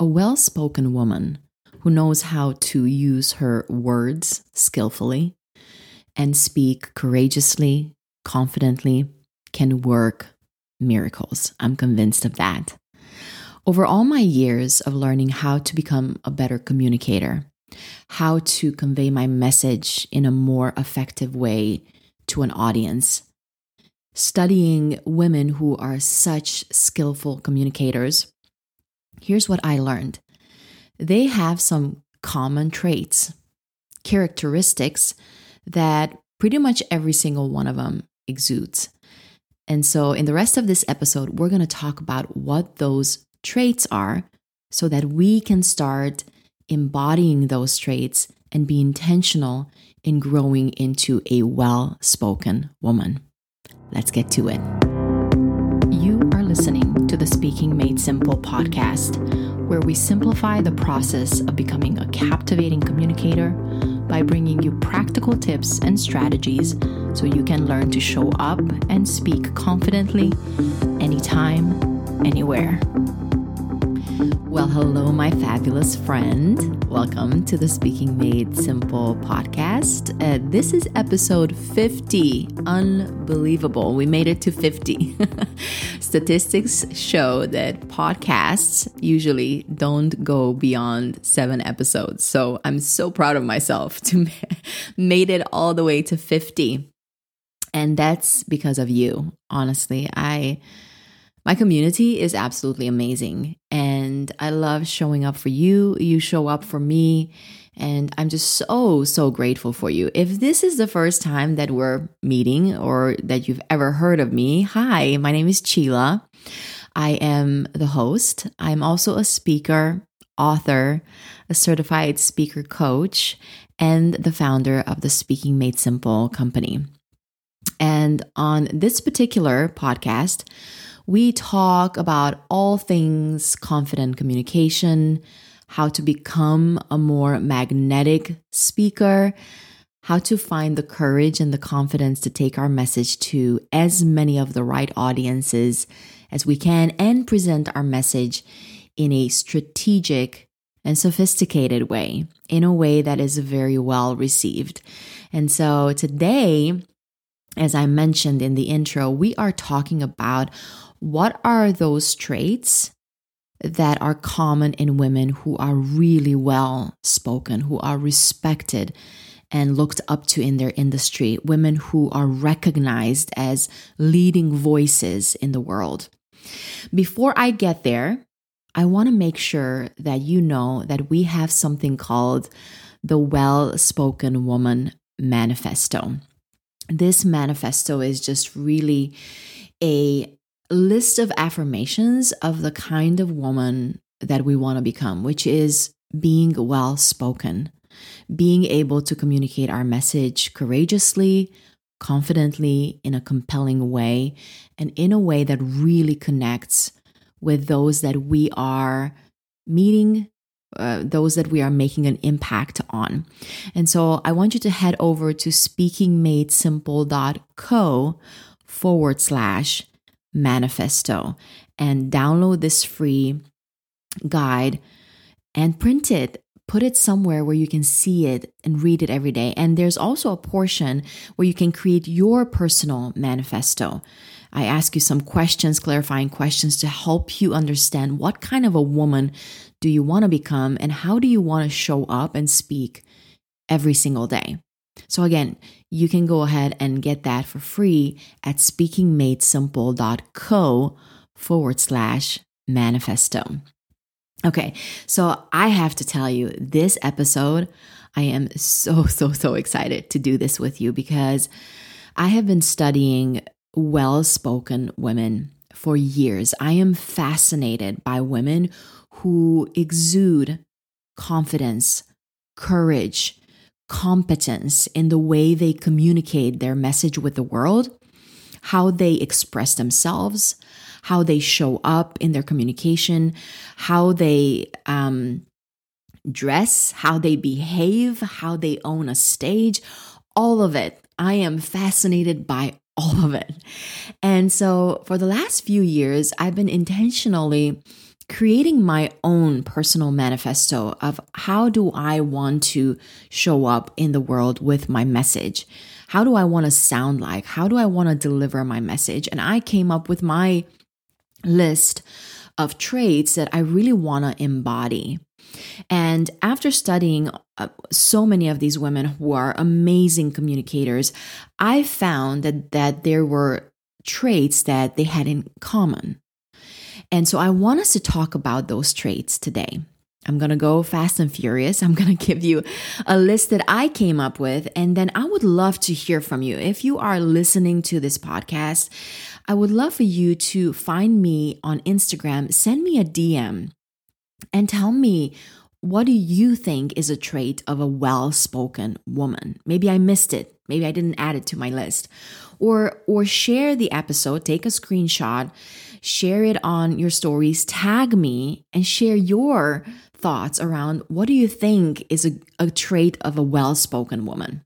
a well spoken woman who knows how to use her words skillfully and speak courageously, confidently, can work miracles. I'm convinced of that. Over all my years of learning how to become a better communicator, how to convey my message in a more effective way to an audience, studying women who are such skillful communicators, here's what I learned they have some common traits, characteristics that pretty much every single one of them exudes. And so, in the rest of this episode, we're going to talk about what those traits are so that we can start embodying those traits and be intentional in growing into a well spoken woman. Let's get to it. Listening to the Speaking Made Simple podcast, where we simplify the process of becoming a captivating communicator by bringing you practical tips and strategies so you can learn to show up and speak confidently anytime, anywhere. Well, hello, my fabulous friend. Welcome to the Speaking Made Simple podcast. Uh, this is episode 50. Unbelievable. We made it to 50. Statistics show that podcasts usually don't go beyond seven episodes. So I'm so proud of myself to made it all the way to 50. And that's because of you. Honestly, I my community is absolutely amazing and I love showing up for you. You show up for me. And I'm just so, so grateful for you. If this is the first time that we're meeting or that you've ever heard of me, hi, my name is Csilla. I am the host. I'm also a speaker, author, a certified speaker coach, and the founder of the Speaking Made Simple company. And on this particular podcast, we talk about all things confident communication, how to become a more magnetic speaker, how to find the courage and the confidence to take our message to as many of the right audiences as we can, and present our message in a strategic and sophisticated way, in a way that is very well received. And so today, as I mentioned in the intro, we are talking about what are those traits that are common in women who are really well spoken, who are respected and looked up to in their industry, women who are recognized as leading voices in the world. Before I get there, I want to make sure that you know that we have something called the Well Spoken Woman Manifesto. This manifesto is just really a list of affirmations of the kind of woman that we want to become, which is being well spoken, being able to communicate our message courageously, confidently, in a compelling way, and in a way that really connects with those that we are meeting. Uh, those that we are making an impact on. And so I want you to head over to speakingmadesimple.co forward slash manifesto and download this free guide and print it put it somewhere where you can see it and read it every day. And there's also a portion where you can create your personal manifesto. I ask you some questions, clarifying questions to help you understand what kind of a woman do you want to become and how do you want to show up and speak every single day. So, again, you can go ahead and get that for free at speakingmadesimple.co forward slash manifesto. Okay, so I have to tell you, this episode, I am so, so, so excited to do this with you because I have been studying well spoken women for years. I am fascinated by women who exude confidence, courage, competence in the way they communicate their message with the world, how they express themselves, how they show up in their communication, how they um, dress, how they behave, how they own a stage, all of it. I am fascinated by all of it. And so for the last few years, I've been intentionally creating my own personal manifesto of how do I want to show up in the world with my message? How do I want to sound like? How do I want to deliver my message? And I came up with my list of traits that I really want to embody. And after studying uh, so many of these women who are amazing communicators, I found that, that there were traits that they had in common. And so I want us to talk about those traits today. I'm going to go fast and furious. I'm going to give you a list that I came up with, and then I would love to hear from you. If you are listening to this podcast, I would love for you to find me on Instagram, send me a DM, and tell me what do you think is a trait of a well spoken woman? Maybe I missed it. Maybe I didn't add it to my list. Or, or share the episode, take a screenshot, share it on your stories, tag me, and share your thoughts around what do you think is a, a trait of a well spoken woman?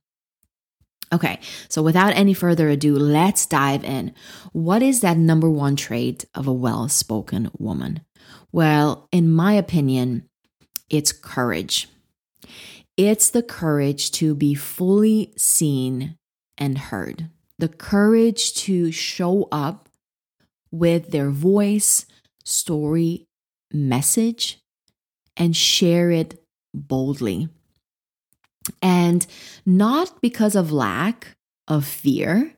Okay, so without any further ado, let's dive in. What is that number one trait of a well spoken woman? Well, in my opinion, it's courage. It's the courage to be fully seen and heard, the courage to show up with their voice, story, message, and share it boldly. And not because of lack of fear,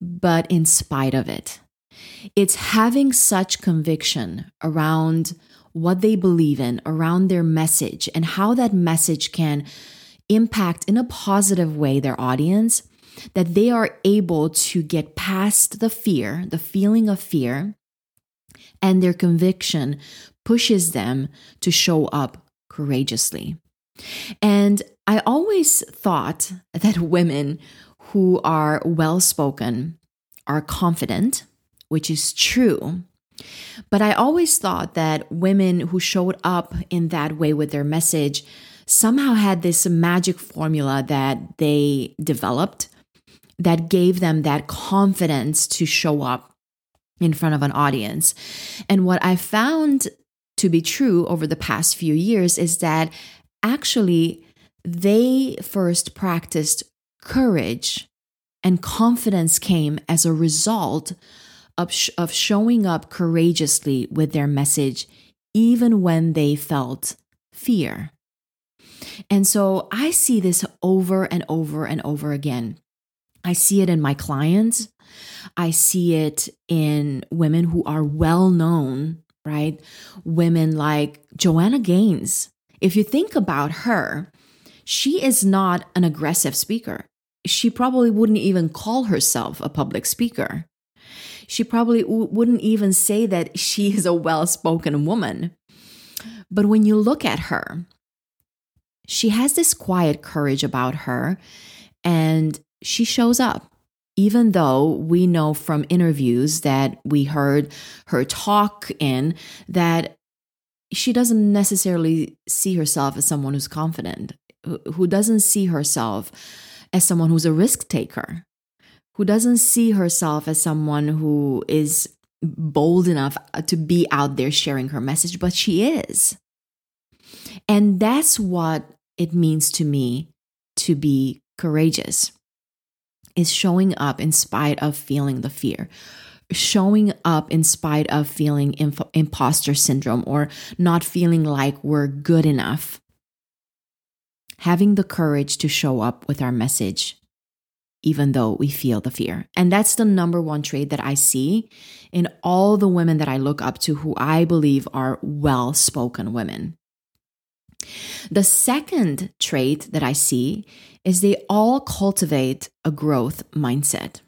but in spite of it. It's having such conviction around what they believe in, around their message, and how that message can impact in a positive way their audience, that they are able to get past the fear, the feeling of fear, and their conviction pushes them to show up courageously. And I always thought that women who are well spoken are confident, which is true. But I always thought that women who showed up in that way with their message somehow had this magic formula that they developed that gave them that confidence to show up in front of an audience. And what I found to be true over the past few years is that actually they first practiced courage and confidence came as a result of, sh- of showing up courageously with their message, even when they felt fear. And so I see this over and over and over again. I see it in my clients. I see it in women who are well known, right? Women like Joanna Gaines. If you think about her, she is not an aggressive speaker. She probably wouldn't even call herself a public speaker. She probably w- wouldn't even say that she is a well spoken woman. But when you look at her, she has this quiet courage about her and she shows up. Even though we know from interviews that we heard her talk in that she doesn't necessarily see herself as someone who's confident, who doesn't see herself as someone who's a risk taker, who doesn't see herself as someone who is bold enough uh, to be out there sharing her message, but she is. And that's what it means to me to be courageous is showing up in spite of feeling the fear showing up in spite of feeling imp- imposter syndrome or not feeling like we're good enough. Having the courage to show up with our message, even though we feel the fear. And that's the number one trait that I see in all the women that I look up to who I believe are well spoken women. The second trait that I see is they all cultivate a growth mindset.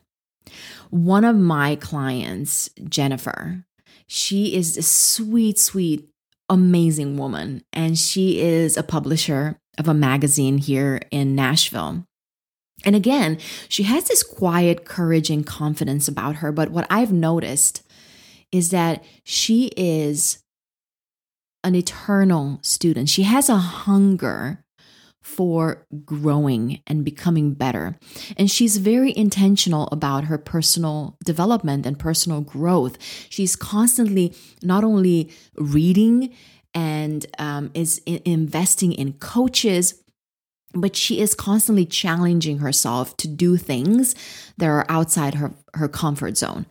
One of my clients, Jennifer, she is a sweet, sweet, amazing woman, and she is a publisher of a magazine here in Nashville. And again, she has this quiet courage and confidence about her. But what I've noticed is that she is an eternal student. She has a hunger for growing and becoming better. And she's very intentional about her personal development and personal growth. She's constantly not only reading and um, is investing in coaches, but she is constantly challenging herself to do things that are outside her, her comfort zone.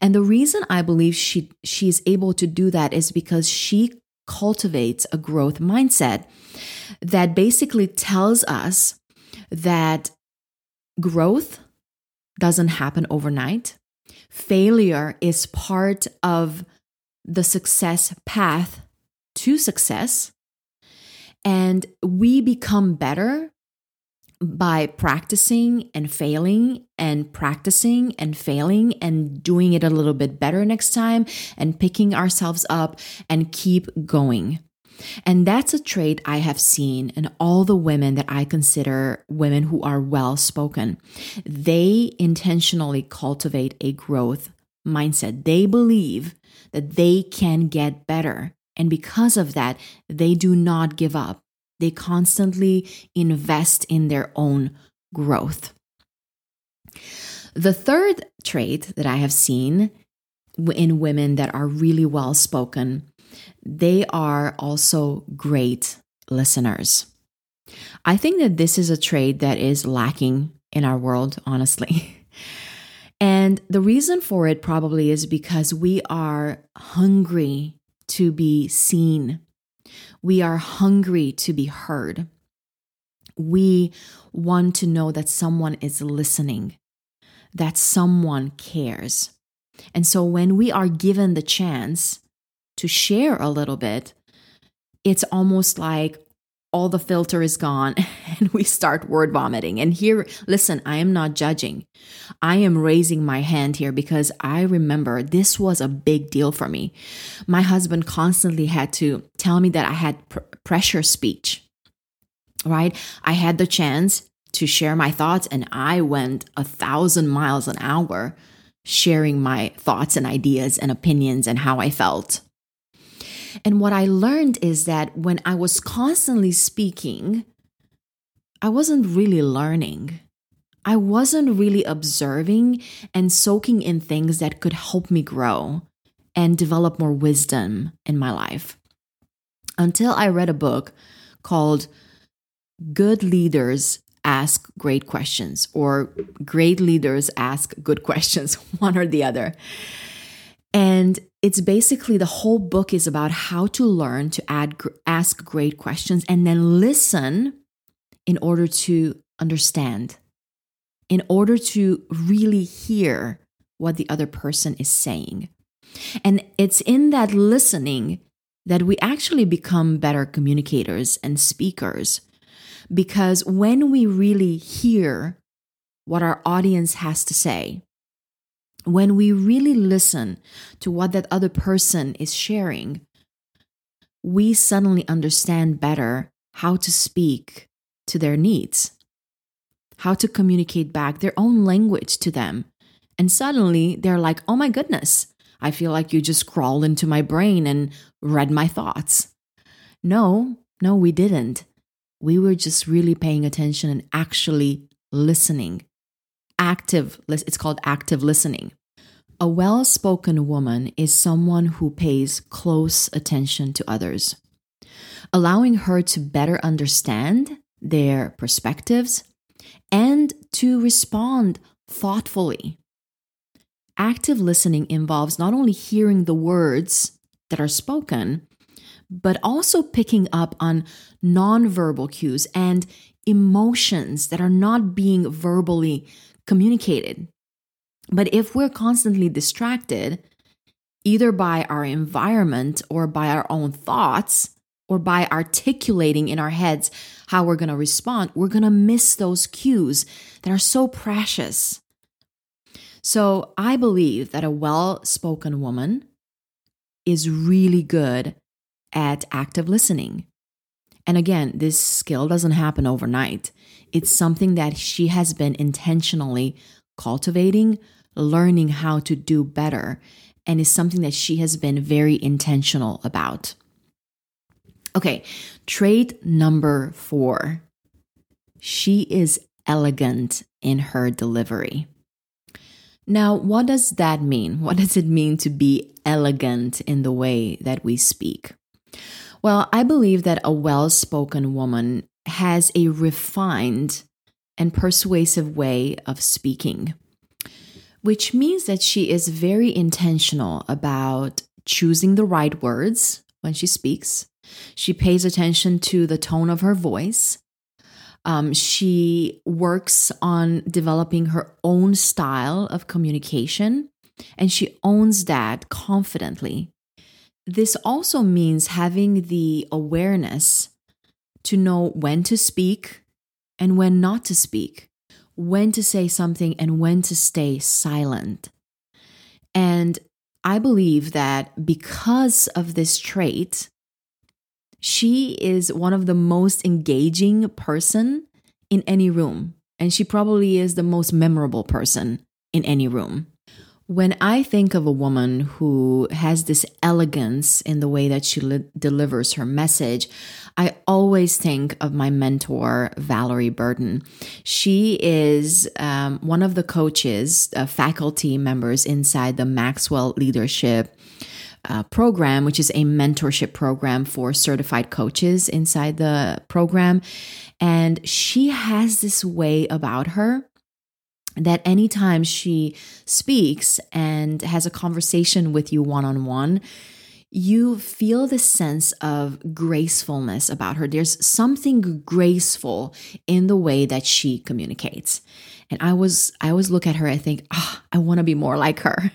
And the reason I believe she she's able to do that is because she cultivates a growth mindset that basically tells us that growth doesn't happen overnight. Failure is part of the success path to success. And we become better by practicing and failing and practicing and failing and doing it a little bit better next time and picking ourselves up and keep going. And that's a trait I have seen in all the women that I consider women who are well spoken. They intentionally cultivate a growth mindset. They believe that they can get better. And because of that, they do not give up. They constantly invest in their own growth. The third trait that I have seen in women that are really well spoken, they are also great listeners. I think that this is a trait that is lacking in our world, honestly. And the reason for it probably is because we are hungry to be seen we are hungry to be heard. We want to know that someone is listening, that someone cares. And so when we are given the chance to share a little bit, it's almost like all the filter is gone and we start word vomiting. And here, listen, I am not judging. I am raising my hand here because I remember this was a big deal for me. My husband constantly had to tell me that I had pr- pressure speech, right? I had the chance to share my thoughts and I went a thousand miles an hour sharing my thoughts and ideas and opinions and how I felt. And what I learned is that when I was constantly speaking, I wasn't really learning. I wasn't really observing and soaking in things that could help me grow and develop more wisdom in my life. Until I read a book called Good Leaders Ask Great Questions or Great Leaders Ask Good Questions, one or the other. And it's basically the whole book is about how to learn to add, ask great questions and then listen in order to understand, in order to really hear what the other person is saying. And it's in that listening that we actually become better communicators and speakers. Because when we really hear what our audience has to say, when we really listen to what that other person is sharing, we suddenly understand better how to speak to their needs, how to communicate back their own language to them. And suddenly they're like, oh my goodness, I feel like you just crawled into my brain and read my thoughts. No, no, we didn't. We were just really paying attention and actually listening active it's called active listening a well-spoken woman is someone who pays close attention to others allowing her to better understand their perspectives and to respond thoughtfully active listening involves not only hearing the words that are spoken but also picking up on nonverbal cues and emotions that are not being verbally communicated. But if we're constantly distracted, either by our environment or by our own thoughts, or by articulating in our heads how we're going to respond, we're going to miss those cues that are so precious. So I believe that a well spoken woman is really good at active listening. And again, this skill doesn't happen overnight. It's something that she has been intentionally cultivating, learning how to do better, and is something that she has been very intentional about. Okay, trait number four She is elegant in her delivery. Now, what does that mean? What does it mean to be elegant in the way that we speak? Well, I believe that a well spoken woman has a refined and persuasive way of speaking, which means that she is very intentional about choosing the right words when she speaks. She pays attention to the tone of her voice. Um, she works on developing her own style of communication, and she owns that confidently. This also means having the awareness to know when to speak and when not to speak, when to say something and when to stay silent. And I believe that because of this trait, she is one of the most engaging person in any room and she probably is the most memorable person in any room when I think of a woman who has this elegance in the way that she li- delivers her message, I always think of my mentor, Valorie Burton. She is um, one of the coaches, uh, faculty members inside the Maxwell Leadership. Uh, program, which is a mentorship program for certified coaches inside the program. And she has this way about her that anytime she speaks and has a conversation with you one on one, you feel the sense of gracefulness about her. There's something graceful in the way that she communicates. And I was I always look at her, I think, oh, I want to be more like her.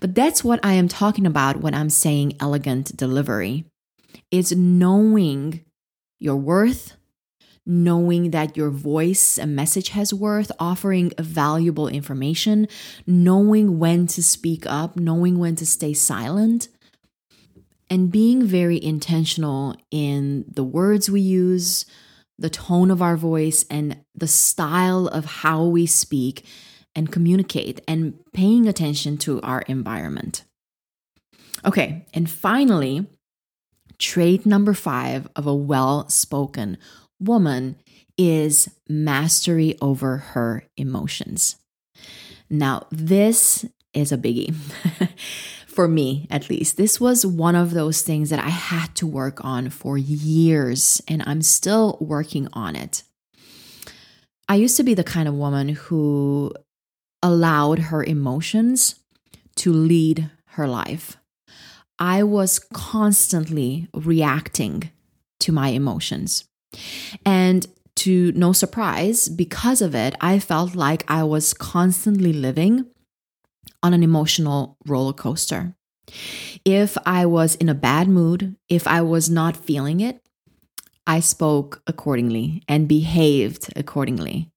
But that's what I am talking about when I'm saying elegant delivery. It's knowing your worth, knowing that your voice and message has worth, offering valuable information, knowing when to speak up, knowing when to stay silent, and being very intentional in the words we use, the tone of our voice, and the style of how we speak and communicate, and paying attention to our environment. Okay, and finally, trait number five of a well spoken woman is mastery over her emotions. Now, this is a biggie. for me, at least. This was one of those things that I had to work on for years, and I'm still working on it. I used to be the kind of woman who allowed her emotions to lead her life. I was constantly reacting to my emotions. And to no surprise, because of it, I felt like I was constantly living on an emotional roller coaster. If I was in a bad mood, if I was not feeling it, I spoke accordingly and behaved accordingly.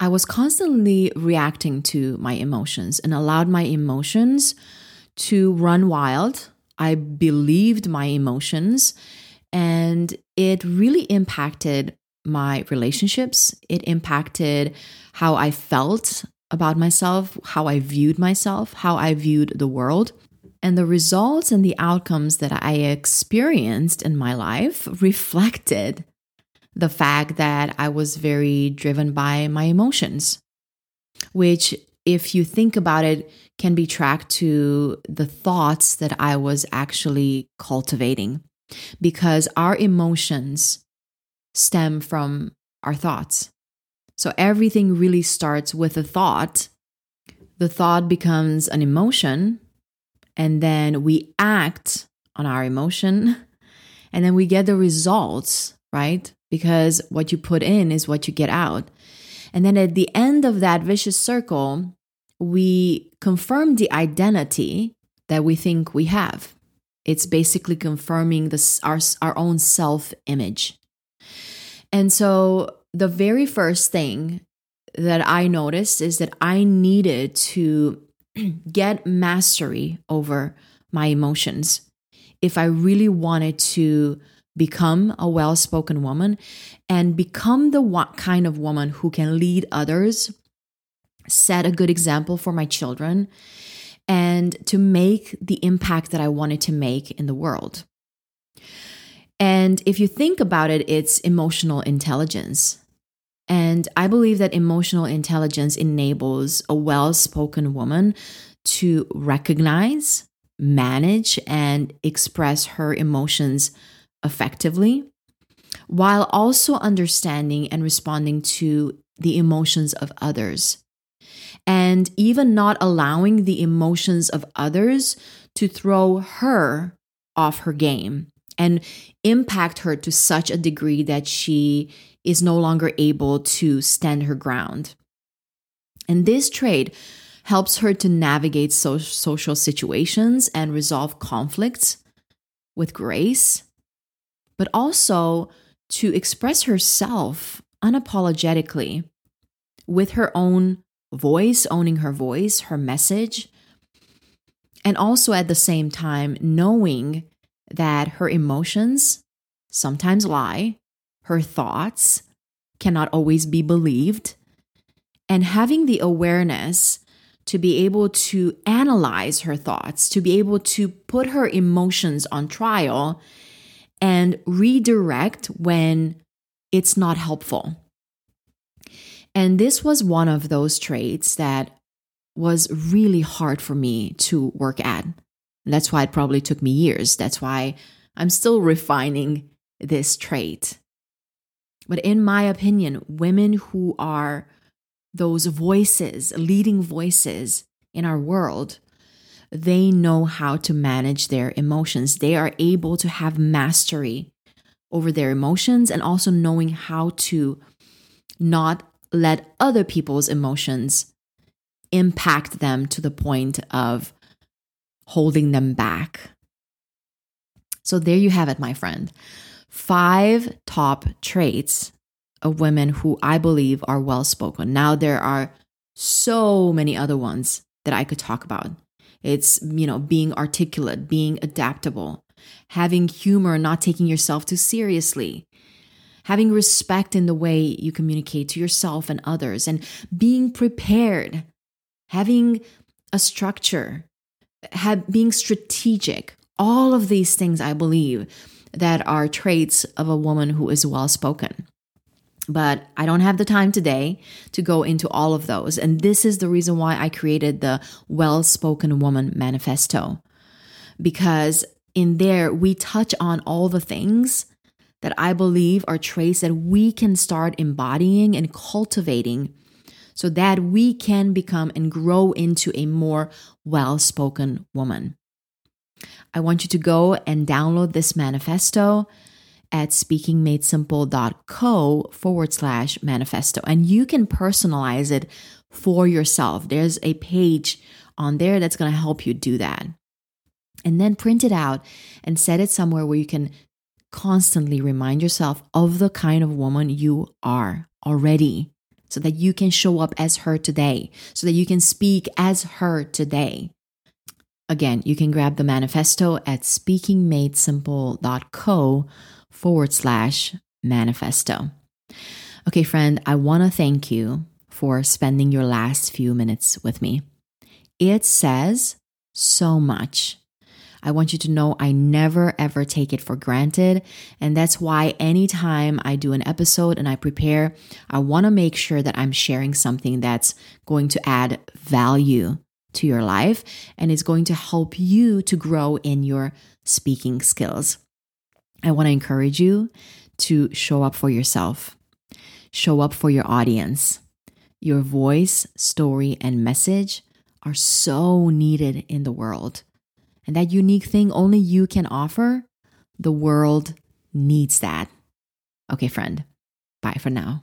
I was constantly reacting to my emotions and allowed my emotions to run wild. I believed my emotions and it really impacted my relationships. It impacted how I felt about myself, how I viewed myself, how I viewed the world. And the results and the outcomes that I experienced in my life reflected the fact that I was very driven by my emotions, which, if you think about it, can be tracked to the thoughts that I was actually cultivating because our emotions stem from our thoughts. So everything really starts with a thought. The thought becomes an emotion, and then we act on our emotion, and then we get the results, right? Because what you put in is what you get out. And then at the end of that vicious circle, we confirm the identity that we think we have. It's basically confirming this our, our own self image. And so the very first thing that I noticed is that I needed to get mastery over my emotions if I really wanted to become a well spoken woman and become the kind of woman who can lead others, set a good example for my children, and to make the impact that I wanted to make in the world. And if you think about it, it's emotional intelligence. And I believe that emotional intelligence enables a well spoken woman to recognize, manage, and express her emotions effectively while also understanding and responding to the emotions of others. And even not allowing the emotions of others to throw her off her game and impact her to such a degree that she is no longer able to stand her ground. And this trait helps her to navigate so- social situations and resolve conflicts with grace, but also to express herself unapologetically with her own voice, owning her voice, her message, and also at the same time knowing that her emotions sometimes lie, her thoughts cannot always be believed, and having the awareness to be able to analyze her thoughts, to be able to put her emotions on trial and redirect when it's not helpful. And this was one of those traits that was really hard for me to work at. And that's why it probably took me years. That's why I'm still refining this trait. But in my opinion, women who are those voices, leading voices in our world, they know how to manage their emotions. They are able to have mastery over their emotions and also knowing how to not let other people's emotions impact them to the point of holding them back. So, there you have it, my friend. Five top traits of women who I believe are well spoken. Now, there are so many other ones that I could talk about. It's, you know, being articulate, being adaptable, having humor, not taking yourself too seriously, having respect in the way you communicate to yourself and others, and being prepared, having a structure, have, being strategic. All of these things, I believe, that are traits of a woman who is well spoken. But I don't have the time today to go into all of those. And this is the reason why I created the Well Spoken Woman Manifesto. Because in there, we touch on all the things that I believe are traits that we can start embodying and cultivating so that we can become and grow into a more well spoken woman. I want you to go and download this manifesto at speakingmadesimple.co forward slash manifesto. And you can personalize it for yourself. There's a page on there that's going to help you do that. And then print it out and set it somewhere where you can constantly remind yourself of the kind of woman you are already so that you can show up as her today, so that you can speak as her today. Again, you can grab the manifesto at speakingmadesimple.co forward slash manifesto. Okay, friend, I want to thank you for spending your last few minutes with me. It says so much. I want you to know I never ever take it for granted. And that's why anytime I do an episode and I prepare, I want to make sure that I'm sharing something that's going to add value to your life and is going to help you to grow in your speaking skills. I want to encourage you to show up for yourself, show up for your audience. Your voice, story, and message are so needed in the world. And that unique thing only you can offer, the world needs that. Okay, friend, bye for now.